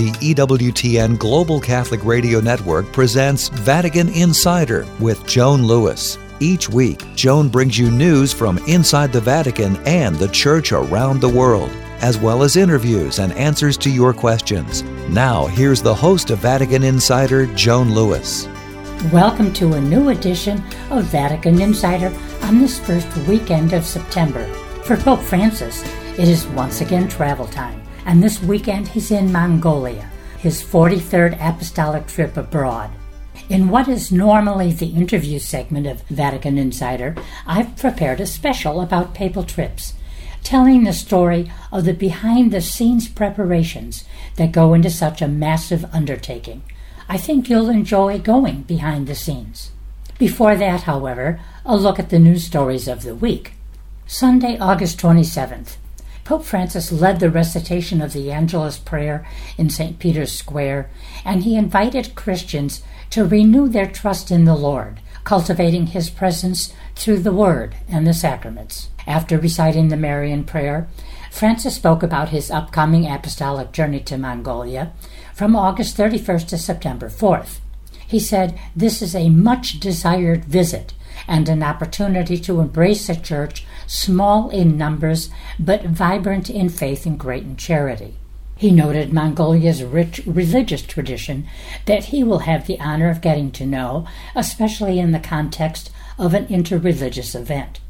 the EWTN Global Catholic Radio Network presents Vatican Insider with Joan Lewis. Each week, Joan brings you news from inside the Vatican and the Church around the world, as well as interviews and answers to your questions. Now, here's the host of Vatican Insider, Joan Lewis. Welcome to a new edition of Vatican Insider on this first weekend of September. For Pope Francis, it is once again travel time and this weekend he's in Mongolia, his 43rd apostolic trip abroad. In what is normally the interview segment of Vatican Insider, I've prepared a special about papal trips, telling the story of the behind the scenes preparations that go into such a massive undertaking. I think you'll enjoy going behind the scenes. Before that, however, a look at the news stories of the week. Sunday, August 27th. Pope Francis led the recitation of the Angelus Prayer in St. Peter's Square, and he invited Christians to renew their trust in the Lord, cultivating his presence through the Word and the sacraments. After reciting the Marian prayer, Francis spoke about his upcoming apostolic journey to Mongolia from August 31st to September 4th. He said, This is a much desired visit and an opportunity to embrace a church small in numbers but vibrant in faith and great in charity. He noted Mongolia's rich religious tradition that he will have the honor of getting to know, especially in the context of an interreligious event.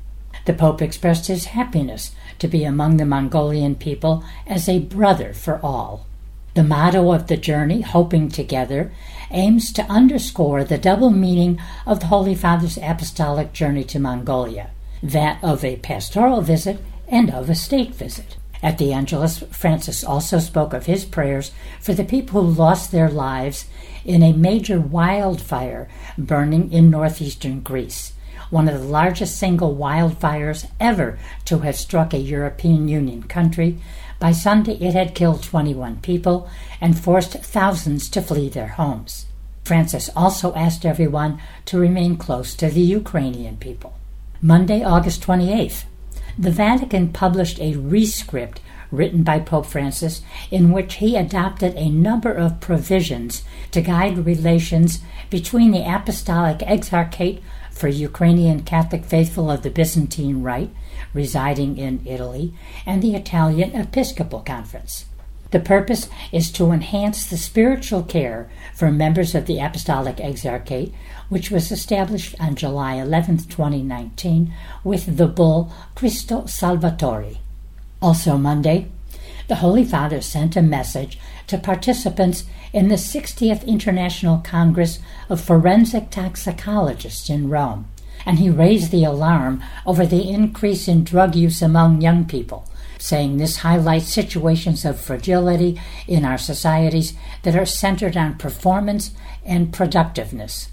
The Pope expressed his happiness to be among the Mongolian people as a brother for all. The motto of the journey, Hoping Together, aims to underscore the double meaning of the Holy Father's apostolic journey to Mongolia that of a pastoral visit and of a state visit. At the Angelus, Francis also spoke of his prayers for the people who lost their lives in a major wildfire burning in northeastern Greece, one of the largest single wildfires ever to have struck a European Union country. By Sunday, it had killed 21 people and forced thousands to flee their homes. Francis also asked everyone to remain close to the Ukrainian people. Monday, August 28th, the Vatican published a rescript written by Pope Francis in which he adopted a number of provisions to guide relations between the Apostolic Exarchate for Ukrainian Catholic faithful of the Byzantine Rite residing in Italy and the Italian Episcopal Conference. The purpose is to enhance the spiritual care for members of the Apostolic Exarchate which was established on July 11, 2019, with the bull Christo Salvatore. Also Monday, the Holy Father sent a message to participants in the 60th International Congress of Forensic Toxicologists in Rome, and he raised the alarm over the increase in drug use among young people, saying this highlights situations of fragility in our societies that are centered on performance and productiveness.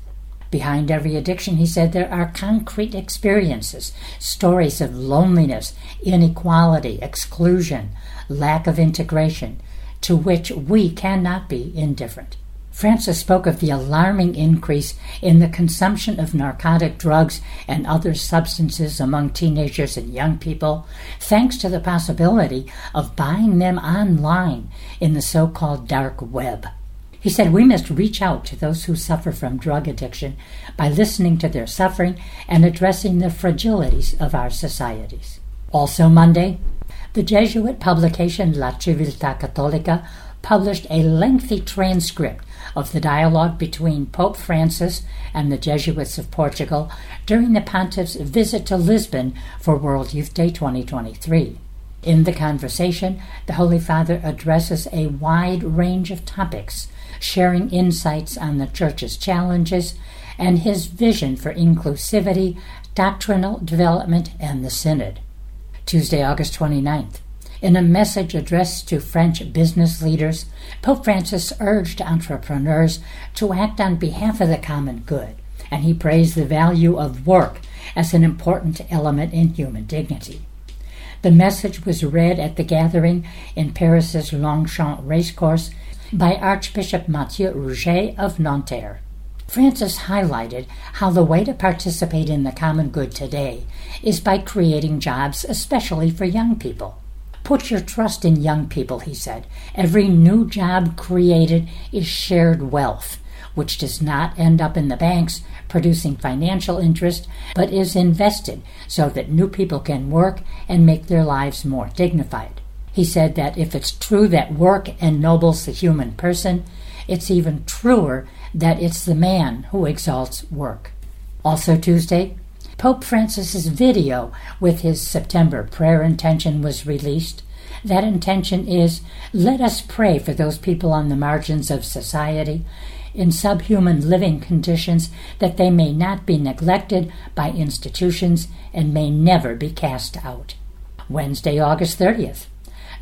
Behind every addiction, he said, there are concrete experiences, stories of loneliness, inequality, exclusion, lack of integration, to which we cannot be indifferent. Francis spoke of the alarming increase in the consumption of narcotic drugs and other substances among teenagers and young people, thanks to the possibility of buying them online in the so called dark web. He said we must reach out to those who suffer from drug addiction by listening to their suffering and addressing the fragilities of our societies. Also, Monday, the Jesuit publication La Civiltà Cattolica published a lengthy transcript of the dialogue between Pope Francis and the Jesuits of Portugal during the Pontiff's visit to Lisbon for World Youth Day 2023. In the conversation, the Holy Father addresses a wide range of topics sharing insights on the Church's challenges and his vision for inclusivity, doctrinal development, and the Synod. Tuesday, August 29th. In a message addressed to French business leaders, Pope Francis urged entrepreneurs to act on behalf of the common good, and he praised the value of work as an important element in human dignity. The message was read at the gathering in Paris's Longchamp racecourse by Archbishop Matthieu Rougé of Nanterre. Francis highlighted how the way to participate in the common good today is by creating jobs, especially for young people. Put your trust in young people, he said. Every new job created is shared wealth, which does not end up in the banks producing financial interest, but is invested so that new people can work and make their lives more dignified. He said that if it's true that work ennobles the human person, it's even truer that it's the man who exalts work. Also, Tuesday, Pope Francis's video with his September prayer intention was released. That intention is let us pray for those people on the margins of society in subhuman living conditions that they may not be neglected by institutions and may never be cast out. Wednesday, August 30th.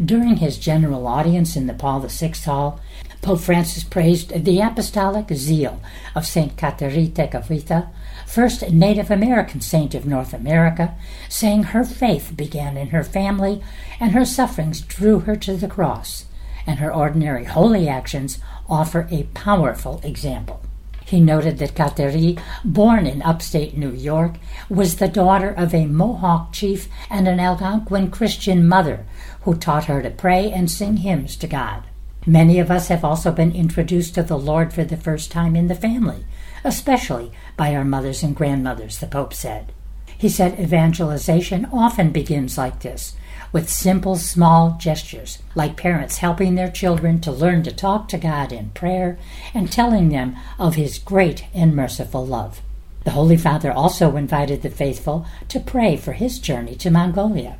During his general audience in the Paul VI Hall, Pope Francis praised the apostolic zeal of St. Kateri Tekakwitha, first Native American saint of North America, saying her faith began in her family and her sufferings drew her to the cross, and her ordinary holy actions offer a powerful example. He noted that Kateri, born in upstate New York, was the daughter of a Mohawk chief and an Algonquin Christian mother who taught her to pray and sing hymns to God. Many of us have also been introduced to the Lord for the first time in the family, especially by our mothers and grandmothers, the Pope said. He said evangelization often begins like this, with simple, small gestures, like parents helping their children to learn to talk to God in prayer and telling them of His great and merciful love. The Holy Father also invited the faithful to pray for his journey to Mongolia.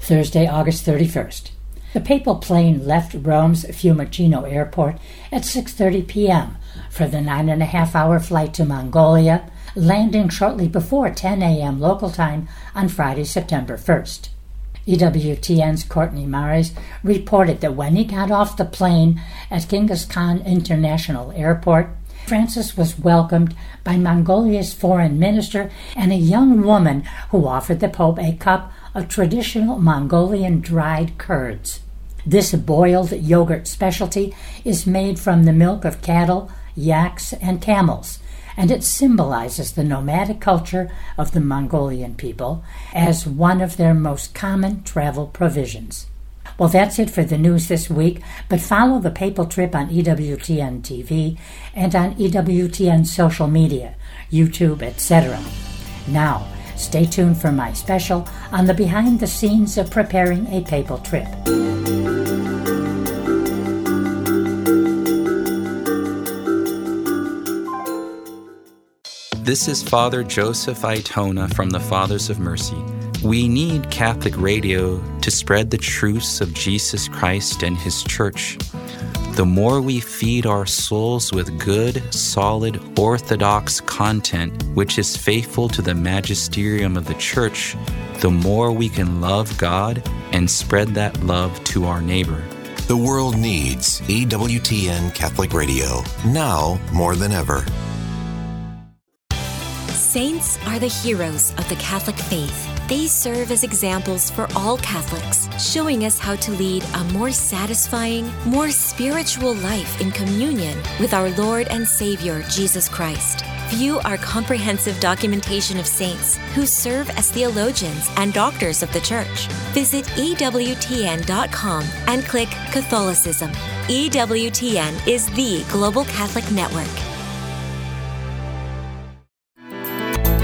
Thursday, August 31st. The papal plane left Rome's Fiumicino airport at 6:30 p.m. for the nine and a half hour flight to Mongolia, landing shortly before 10 a.m. local time on Friday, September 1st. EWTN's Courtney Mares reported that when he got off the plane at Genghis Khan International Airport, Francis was welcomed by Mongolia's foreign minister and a young woman who offered the Pope a cup of traditional Mongolian dried curds. This boiled yogurt specialty is made from the milk of cattle, yaks, and camels, and it symbolizes the nomadic culture of the Mongolian people as one of their most common travel provisions. Well, that's it for the news this week, but follow the papal trip on EWTN TV and on EWTN social media, YouTube, etc. Now, Stay tuned for my special on the behind the scenes of preparing a papal trip. This is Father Joseph Aytona from the Fathers of Mercy. We need Catholic radio to spread the truths of Jesus Christ and His Church the more we feed our souls with good, solid, orthodox content, which is faithful to the magisterium of the Church, the more we can love God and spread that love to our neighbor. The world needs EWTN Catholic Radio now more than ever. Saints are the heroes of the Catholic faith. They serve as examples for all Catholics, showing us how to lead a more satisfying, more spiritual life in communion with our Lord and Savior, Jesus Christ. View our comprehensive documentation of saints who serve as theologians and doctors of the Church. Visit EWTN.com and click Catholicism. EWTN is the Global Catholic Network.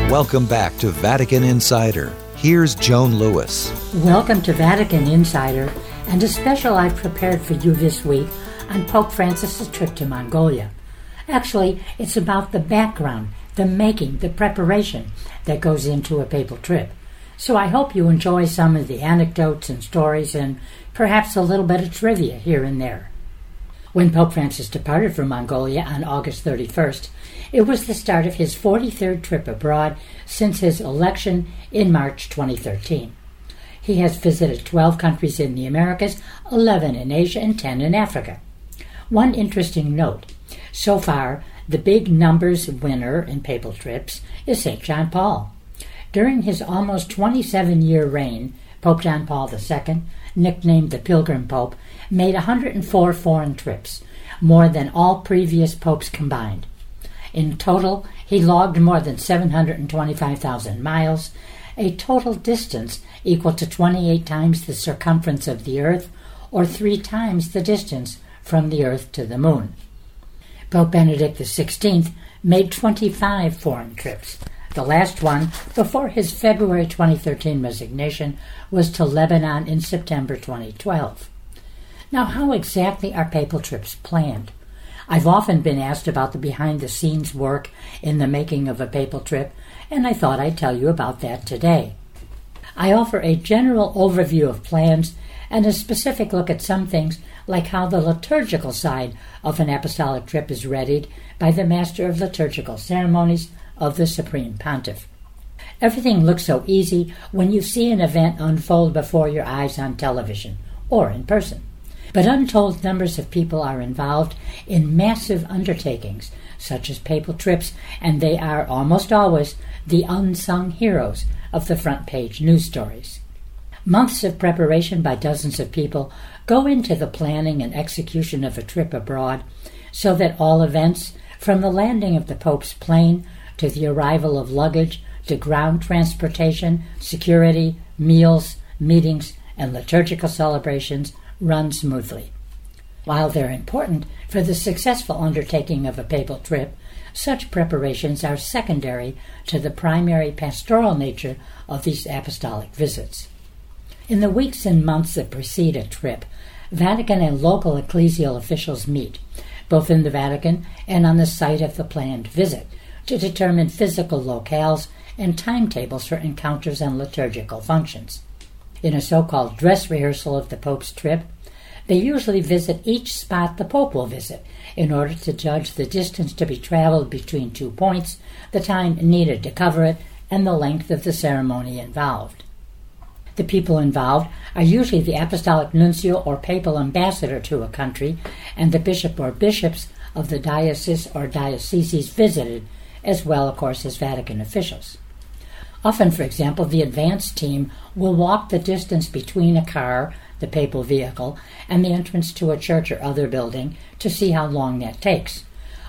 Welcome back to Vatican Insider. Here's Joan Lewis. Welcome to Vatican Insider and a special I've prepared for you this week on Pope Francis's trip to Mongolia. Actually, it's about the background, the making, the preparation that goes into a papal trip. So I hope you enjoy some of the anecdotes and stories and perhaps a little bit of trivia here and there. When Pope Francis departed from Mongolia on August 31st, it was the start of his 43rd trip abroad since his election in March 2013. He has visited 12 countries in the Americas, 11 in Asia, and 10 in Africa. One interesting note so far, the big numbers winner in papal trips is St. John Paul. During his almost 27 year reign, Pope John Paul II, nicknamed the Pilgrim Pope, made 104 foreign trips, more than all previous popes combined. In total, he logged more than 725,000 miles, a total distance equal to 28 times the circumference of the Earth or three times the distance from the Earth to the Moon. Pope Benedict XVI made 25 foreign trips. The last one, before his February 2013 resignation, was to Lebanon in September 2012. Now, how exactly are papal trips planned? I've often been asked about the behind the scenes work in the making of a papal trip, and I thought I'd tell you about that today. I offer a general overview of plans and a specific look at some things like how the liturgical side of an apostolic trip is readied by the Master of Liturgical Ceremonies of the Supreme Pontiff. Everything looks so easy when you see an event unfold before your eyes on television or in person. But untold numbers of people are involved in massive undertakings, such as papal trips, and they are almost always the unsung heroes of the front page news stories. Months of preparation by dozens of people go into the planning and execution of a trip abroad so that all events, from the landing of the Pope's plane to the arrival of luggage to ground transportation, security, meals, meetings, and liturgical celebrations, run smoothly. While they're important for the successful undertaking of a papal trip, such preparations are secondary to the primary pastoral nature of these apostolic visits. In the weeks and months that precede a trip, Vatican and local ecclesial officials meet, both in the Vatican and on the site of the planned visit, to determine physical locales and timetables for encounters and liturgical functions. In a so called dress rehearsal of the Pope's trip, they usually visit each spot the Pope will visit in order to judge the distance to be traveled between two points, the time needed to cover it, and the length of the ceremony involved. The people involved are usually the apostolic nuncio or papal ambassador to a country and the bishop or bishops of the diocese or dioceses visited, as well, of course, as Vatican officials. Often, for example, the advance team will walk the distance between a car the papal vehicle, and the entrance to a church or other building to see how long that takes.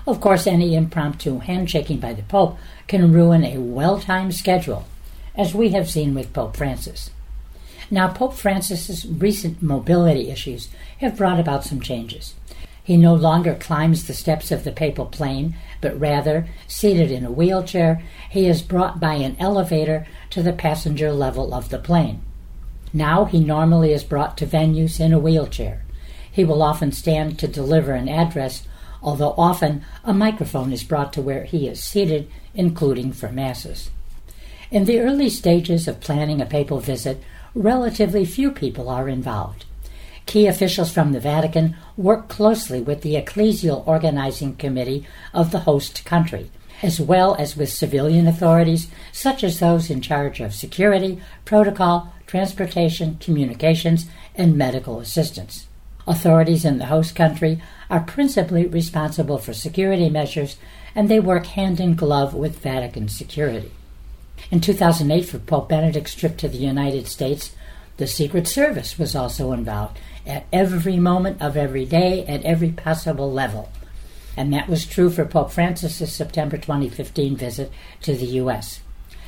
Of course, any impromptu handshaking by the Pope can ruin a well timed schedule, as we have seen with Pope Francis. Now, Pope Francis's recent mobility issues have brought about some changes. He no longer climbs the steps of the papal plane, but rather, seated in a wheelchair, he is brought by an elevator to the passenger level of the plane. Now he normally is brought to venues in a wheelchair. He will often stand to deliver an address, although often a microphone is brought to where he is seated, including for masses. In the early stages of planning a papal visit, relatively few people are involved. Key officials from the Vatican work closely with the ecclesial organizing committee of the host country, as well as with civilian authorities such as those in charge of security, protocol, transportation, communications, and medical assistance. Authorities in the host country are principally responsible for security measures and they work hand in glove with Vatican security. In 2008, for Pope Benedict's trip to the United States, the Secret Service was also involved at every moment of every day at every possible level. And that was true for Pope Francis's September 2015 visit to the U.S.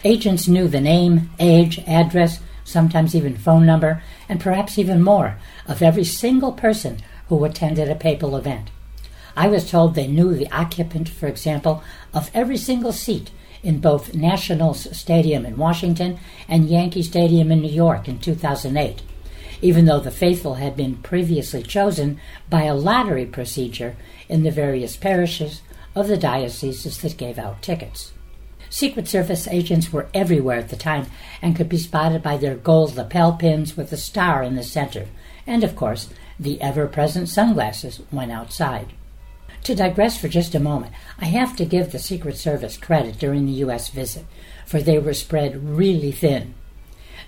Agents knew the name, age, address, sometimes even phone number, and perhaps even more, of every single person who attended a papal event. I was told they knew the occupant, for example, of every single seat in both Nationals Stadium in Washington and Yankee Stadium in New York in 2008, even though the faithful had been previously chosen by a lottery procedure in the various parishes of the dioceses that gave out tickets. Secret Service agents were everywhere at the time and could be spotted by their gold lapel pins with a star in the center, and of course, the ever present sunglasses when outside. To digress for just a moment, I have to give the Secret Service credit during the U.S. visit, for they were spread really thin.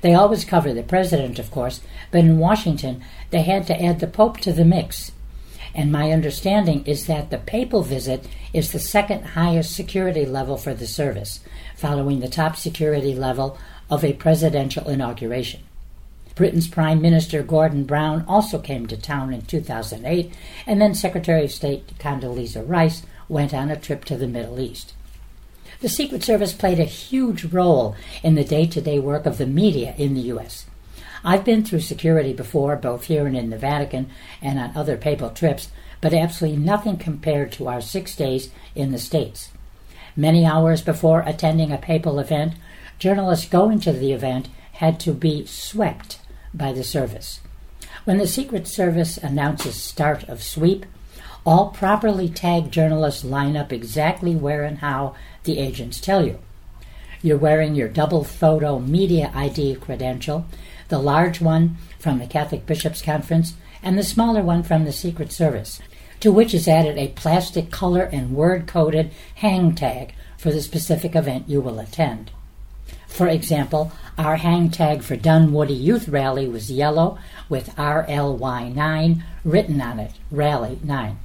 They always cover the president, of course, but in Washington they had to add the Pope to the mix and my understanding is that the papal visit is the second highest security level for the service, following the top security level of a presidential inauguration. Britain's Prime Minister Gordon Brown also came to town in 2008, and then Secretary of State Condoleezza Rice went on a trip to the Middle East. The Secret Service played a huge role in the day to day work of the media in the U.S. I've been through security before, both here and in the Vatican and on other papal trips, but absolutely nothing compared to our six days in the States. Many hours before attending a papal event, journalists going to the event had to be swept by the service. When the Secret Service announces start of sweep, all properly tagged journalists line up exactly where and how the agents tell you. You're wearing your double photo media ID credential, the large one from the Catholic Bishops' Conference and the smaller one from the Secret Service, to which is added a plastic color and word coded hang tag for the specific event you will attend. For example, our hang tag for Dunwoodie Youth Rally was yellow with RLY9 written on it, Rally 9.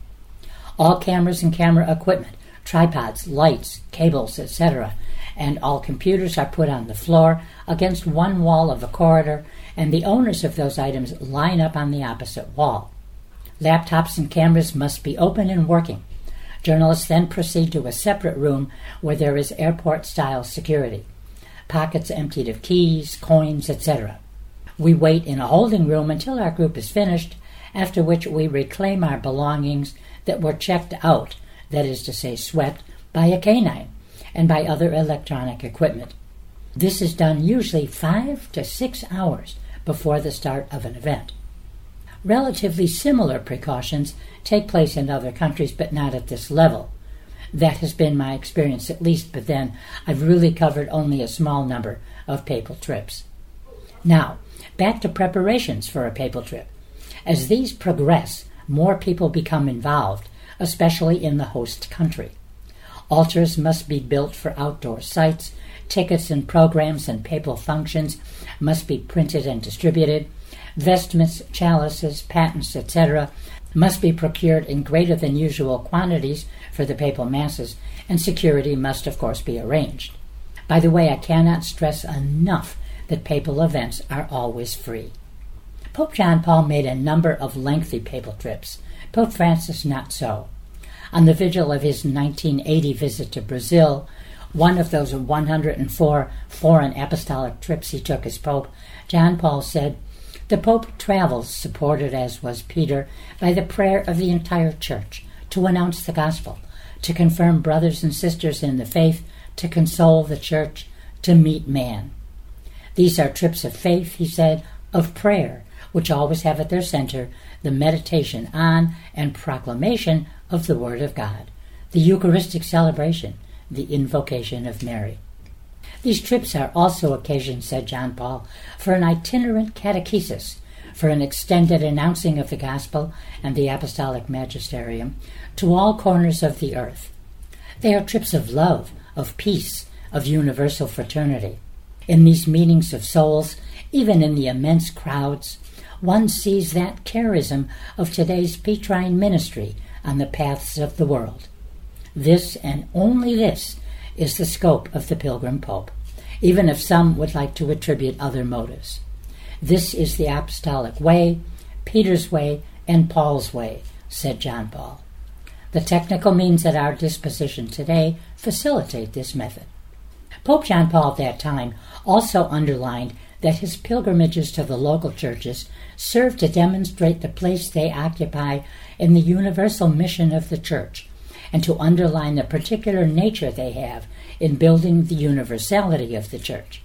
All cameras and camera equipment, tripods, lights, cables, etc., and all computers are put on the floor against one wall of the corridor, and the owners of those items line up on the opposite wall. Laptops and cameras must be open and working. Journalists then proceed to a separate room where there is airport style security. Pockets emptied of keys, coins, etc. We wait in a holding room until our group is finished, after which we reclaim our belongings that were checked out, that is to say, swept, by a canine and by other electronic equipment. This is done usually five to six hours before the start of an event. Relatively similar precautions take place in other countries, but not at this level. That has been my experience at least, but then I've really covered only a small number of papal trips. Now, back to preparations for a papal trip. As these progress, more people become involved, especially in the host country. Altars must be built for outdoor sites. Tickets and programs and papal functions must be printed and distributed. Vestments, chalices, patens, etc., must be procured in greater than usual quantities for the papal masses, and security must, of course, be arranged. By the way, I cannot stress enough that papal events are always free. Pope John Paul made a number of lengthy papal trips, Pope Francis not so. On the vigil of his 1980 visit to Brazil, one of those 104 foreign apostolic trips he took as Pope, John Paul said, The Pope travels, supported as was Peter, by the prayer of the entire Church, to announce the gospel, to confirm brothers and sisters in the faith, to console the Church, to meet man. These are trips of faith, he said, of prayer, which always have at their center the meditation on and proclamation of the Word of God, the Eucharistic celebration, the invocation of Mary. These trips are also occasions, said John Paul, for an itinerant catechesis, for an extended announcing of the gospel and the apostolic magisterium to all corners of the earth. They are trips of love, of peace, of universal fraternity. In these meetings of souls, even in the immense crowds, one sees that charism of today's Petrine ministry on the paths of the world. This and only this is the scope of the Pilgrim Pope, even if some would like to attribute other motives. This is the apostolic way, Peter's way, and Paul's way, said John Paul. The technical means at our disposition today facilitate this method. Pope John Paul at that time also underlined that his pilgrimages to the local churches serve to demonstrate the place they occupy in the universal mission of the Church, and to underline the particular nature they have in building the universality of the Church.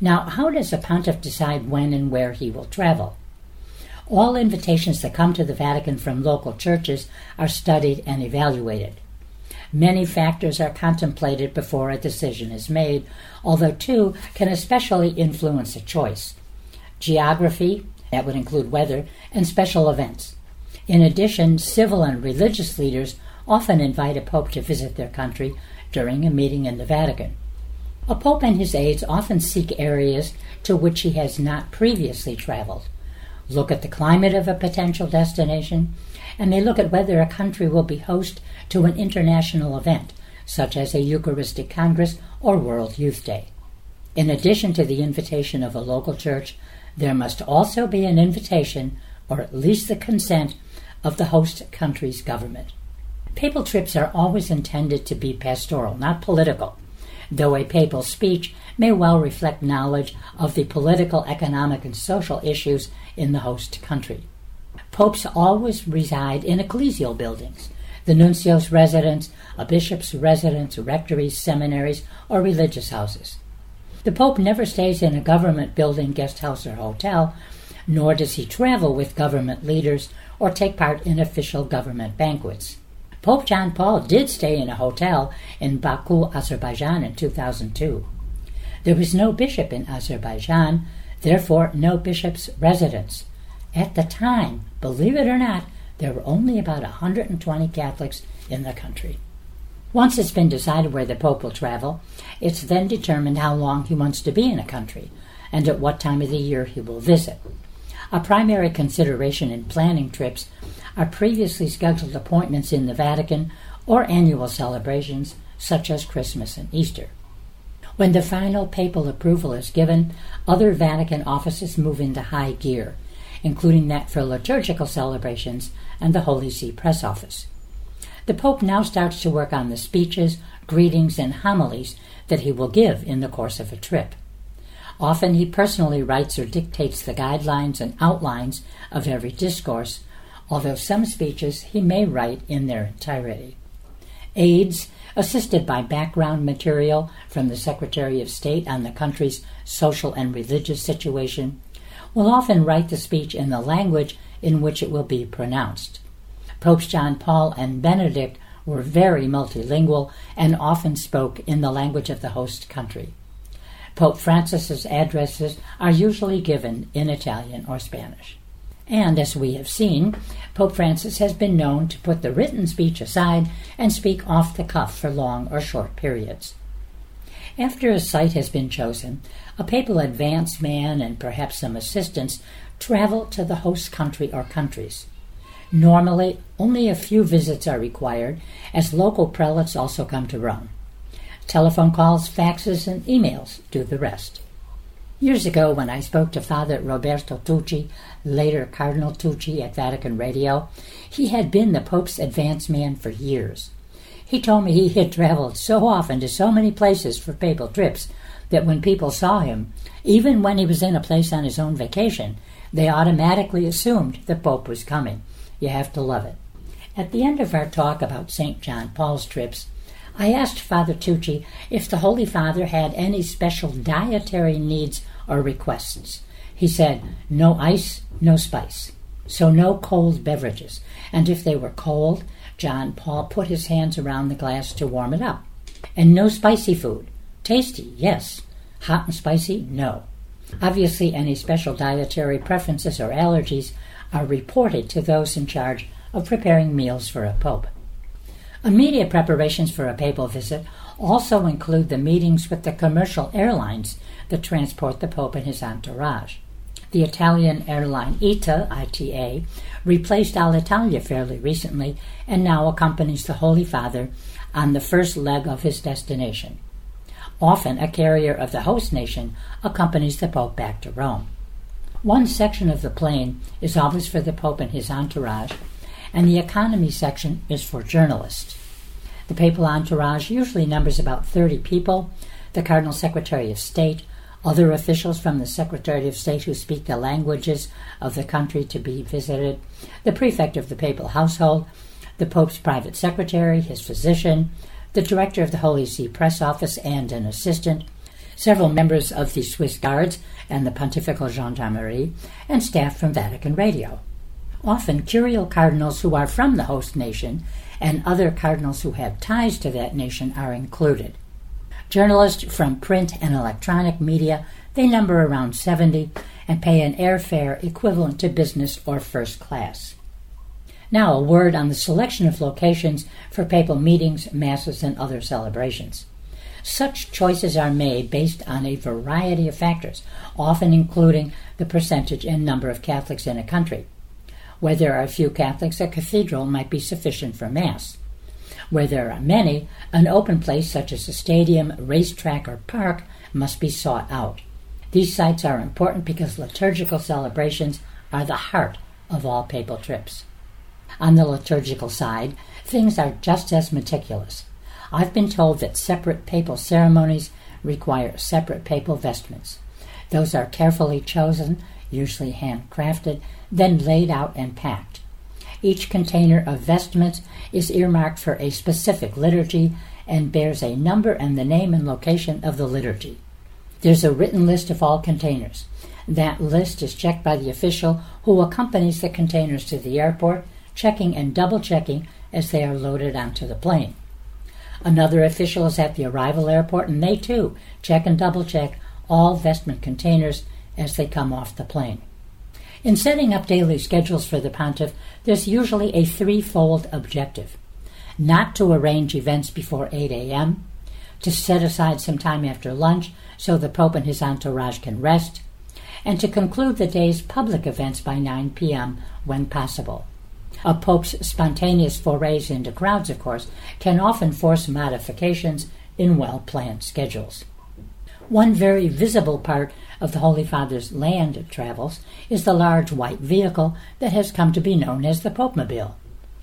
Now, how does a pontiff decide when and where he will travel? All invitations that come to the Vatican from local churches are studied and evaluated. Many factors are contemplated before a decision is made, although two can especially influence a choice geography, that would include weather, and special events. In addition, civil and religious leaders often invite a pope to visit their country during a meeting in the Vatican. A pope and his aides often seek areas to which he has not previously traveled, look at the climate of a potential destination, and they look at whether a country will be host to an international event, such as a Eucharistic Congress or World Youth Day. In addition to the invitation of a local church, there must also be an invitation, or at least the consent, of the host country's government. Papal trips are always intended to be pastoral, not political, though a papal speech may well reflect knowledge of the political, economic, and social issues in the host country. Popes always reside in ecclesial buildings, the nuncio's residence, a bishop's residence, rectories, seminaries, or religious houses. The Pope never stays in a government building, guest house, or hotel, nor does he travel with government leaders or take part in official government banquets. Pope John Paul did stay in a hotel in Baku, Azerbaijan in 2002. There was no bishop in Azerbaijan, therefore, no bishop's residence. At the time, believe it or not, there were only about 120 Catholics in the country. Once it's been decided where the Pope will travel, it's then determined how long he wants to be in a country and at what time of the year he will visit. A primary consideration in planning trips are previously scheduled appointments in the Vatican or annual celebrations such as Christmas and Easter. When the final papal approval is given, other Vatican offices move into high gear, including that for liturgical celebrations and the Holy See Press Office. The Pope now starts to work on the speeches, greetings, and homilies that he will give in the course of a trip. Often he personally writes or dictates the guidelines and outlines of every discourse, although some speeches he may write in their entirety. Aides, assisted by background material from the Secretary of State on the country's social and religious situation, will often write the speech in the language in which it will be pronounced. Popes John Paul and Benedict were very multilingual and often spoke in the language of the host country. Pope Francis's addresses are usually given in Italian or Spanish. And as we have seen, Pope Francis has been known to put the written speech aside and speak off the cuff for long or short periods. After a site has been chosen, a papal advance man and perhaps some assistants travel to the host country or countries. Normally, only a few visits are required, as local prelates also come to Rome. Telephone calls, faxes, and emails do the rest. Years ago, when I spoke to Father Roberto Tucci, later Cardinal Tucci at Vatican Radio, he had been the Pope's advance man for years. He told me he had traveled so often to so many places for papal trips that when people saw him, even when he was in a place on his own vacation, they automatically assumed the Pope was coming. You have to love it. At the end of our talk about St. John Paul's trips, I asked Father Tucci if the Holy Father had any special dietary needs or requests. He said, no ice, no spice. So no cold beverages. And if they were cold, John Paul put his hands around the glass to warm it up. And no spicy food. Tasty, yes. Hot and spicy, no. Obviously, any special dietary preferences or allergies are reported to those in charge of preparing meals for a pope. Immediate preparations for a papal visit also include the meetings with the commercial airlines that transport the Pope and his entourage. The Italian airline ITA, ITA, replaced Alitalia fairly recently and now accompanies the Holy Father on the first leg of his destination. Often, a carrier of the host nation accompanies the Pope back to Rome. One section of the plane is always for the Pope and his entourage, and the economy section is for journalists. The papal entourage usually numbers about 30 people, the Cardinal Secretary of State, other officials from the Secretary of State who speak the languages of the country to be visited, the prefect of the papal household, the Pope's private secretary, his physician, the director of the Holy See press office, and an assistant, several members of the Swiss Guards and the Pontifical Gendarmerie, and staff from Vatican Radio often curial cardinals who are from the host nation and other cardinals who have ties to that nation are included. Journalists from print and electronic media, they number around 70 and pay an airfare equivalent to business or first class. Now, a word on the selection of locations for papal meetings, masses, and other celebrations. Such choices are made based on a variety of factors, often including the percentage and number of Catholics in a country. Where there are few Catholics, a cathedral might be sufficient for Mass. Where there are many, an open place such as a stadium, racetrack, or park must be sought out. These sites are important because liturgical celebrations are the heart of all papal trips. On the liturgical side, things are just as meticulous. I've been told that separate papal ceremonies require separate papal vestments. Those are carefully chosen, usually handcrafted, then laid out and packed. Each container of vestments is earmarked for a specific liturgy and bears a number and the name and location of the liturgy. There's a written list of all containers. That list is checked by the official who accompanies the containers to the airport, checking and double checking as they are loaded onto the plane. Another official is at the arrival airport, and they too check and double check all vestment containers as they come off the plane. In setting up daily schedules for the pontiff, there's usually a threefold objective not to arrange events before 8 a.m., to set aside some time after lunch so the Pope and his entourage can rest, and to conclude the day's public events by 9 p.m. when possible. A Pope's spontaneous forays into crowds, of course, can often force modifications in well planned schedules. One very visible part of the Holy Father's land travels is the large white vehicle that has come to be known as the Popemobile.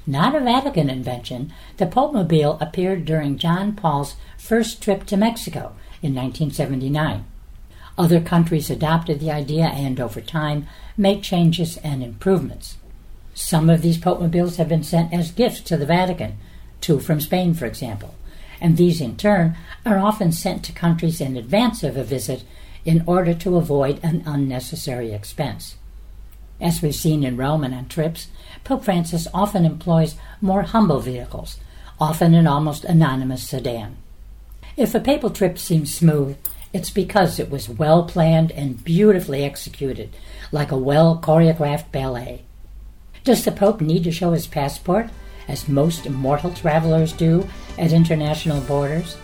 Not a Vatican invention, the Popemobile appeared during John Paul's first trip to Mexico in 1979. Other countries adopted the idea and, over time, made changes and improvements. Some of these Popemobiles have been sent as gifts to the Vatican, two from Spain, for example, and these in turn are often sent to countries in advance of a visit in order to avoid an unnecessary expense. As we've seen in Rome and on trips, Pope Francis often employs more humble vehicles, often an almost anonymous sedan. If a papal trip seems smooth, it's because it was well planned and beautifully executed, like a well choreographed ballet. Does the Pope need to show his passport, as most mortal travelers do at international borders?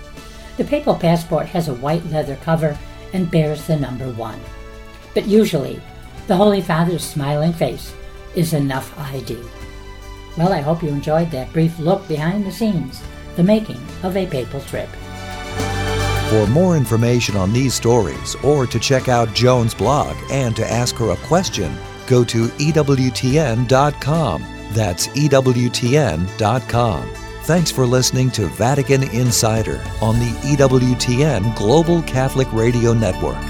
The papal passport has a white leather cover and bears the number one. But usually, the Holy Father's smiling face is enough ID. Well, I hope you enjoyed that brief look behind the scenes, the making of a papal trip. For more information on these stories or to check out Joan's blog and to ask her a question, go to EWTN.com. That's EWTN.com. Thanks for listening to Vatican Insider on the EWTN Global Catholic Radio Network.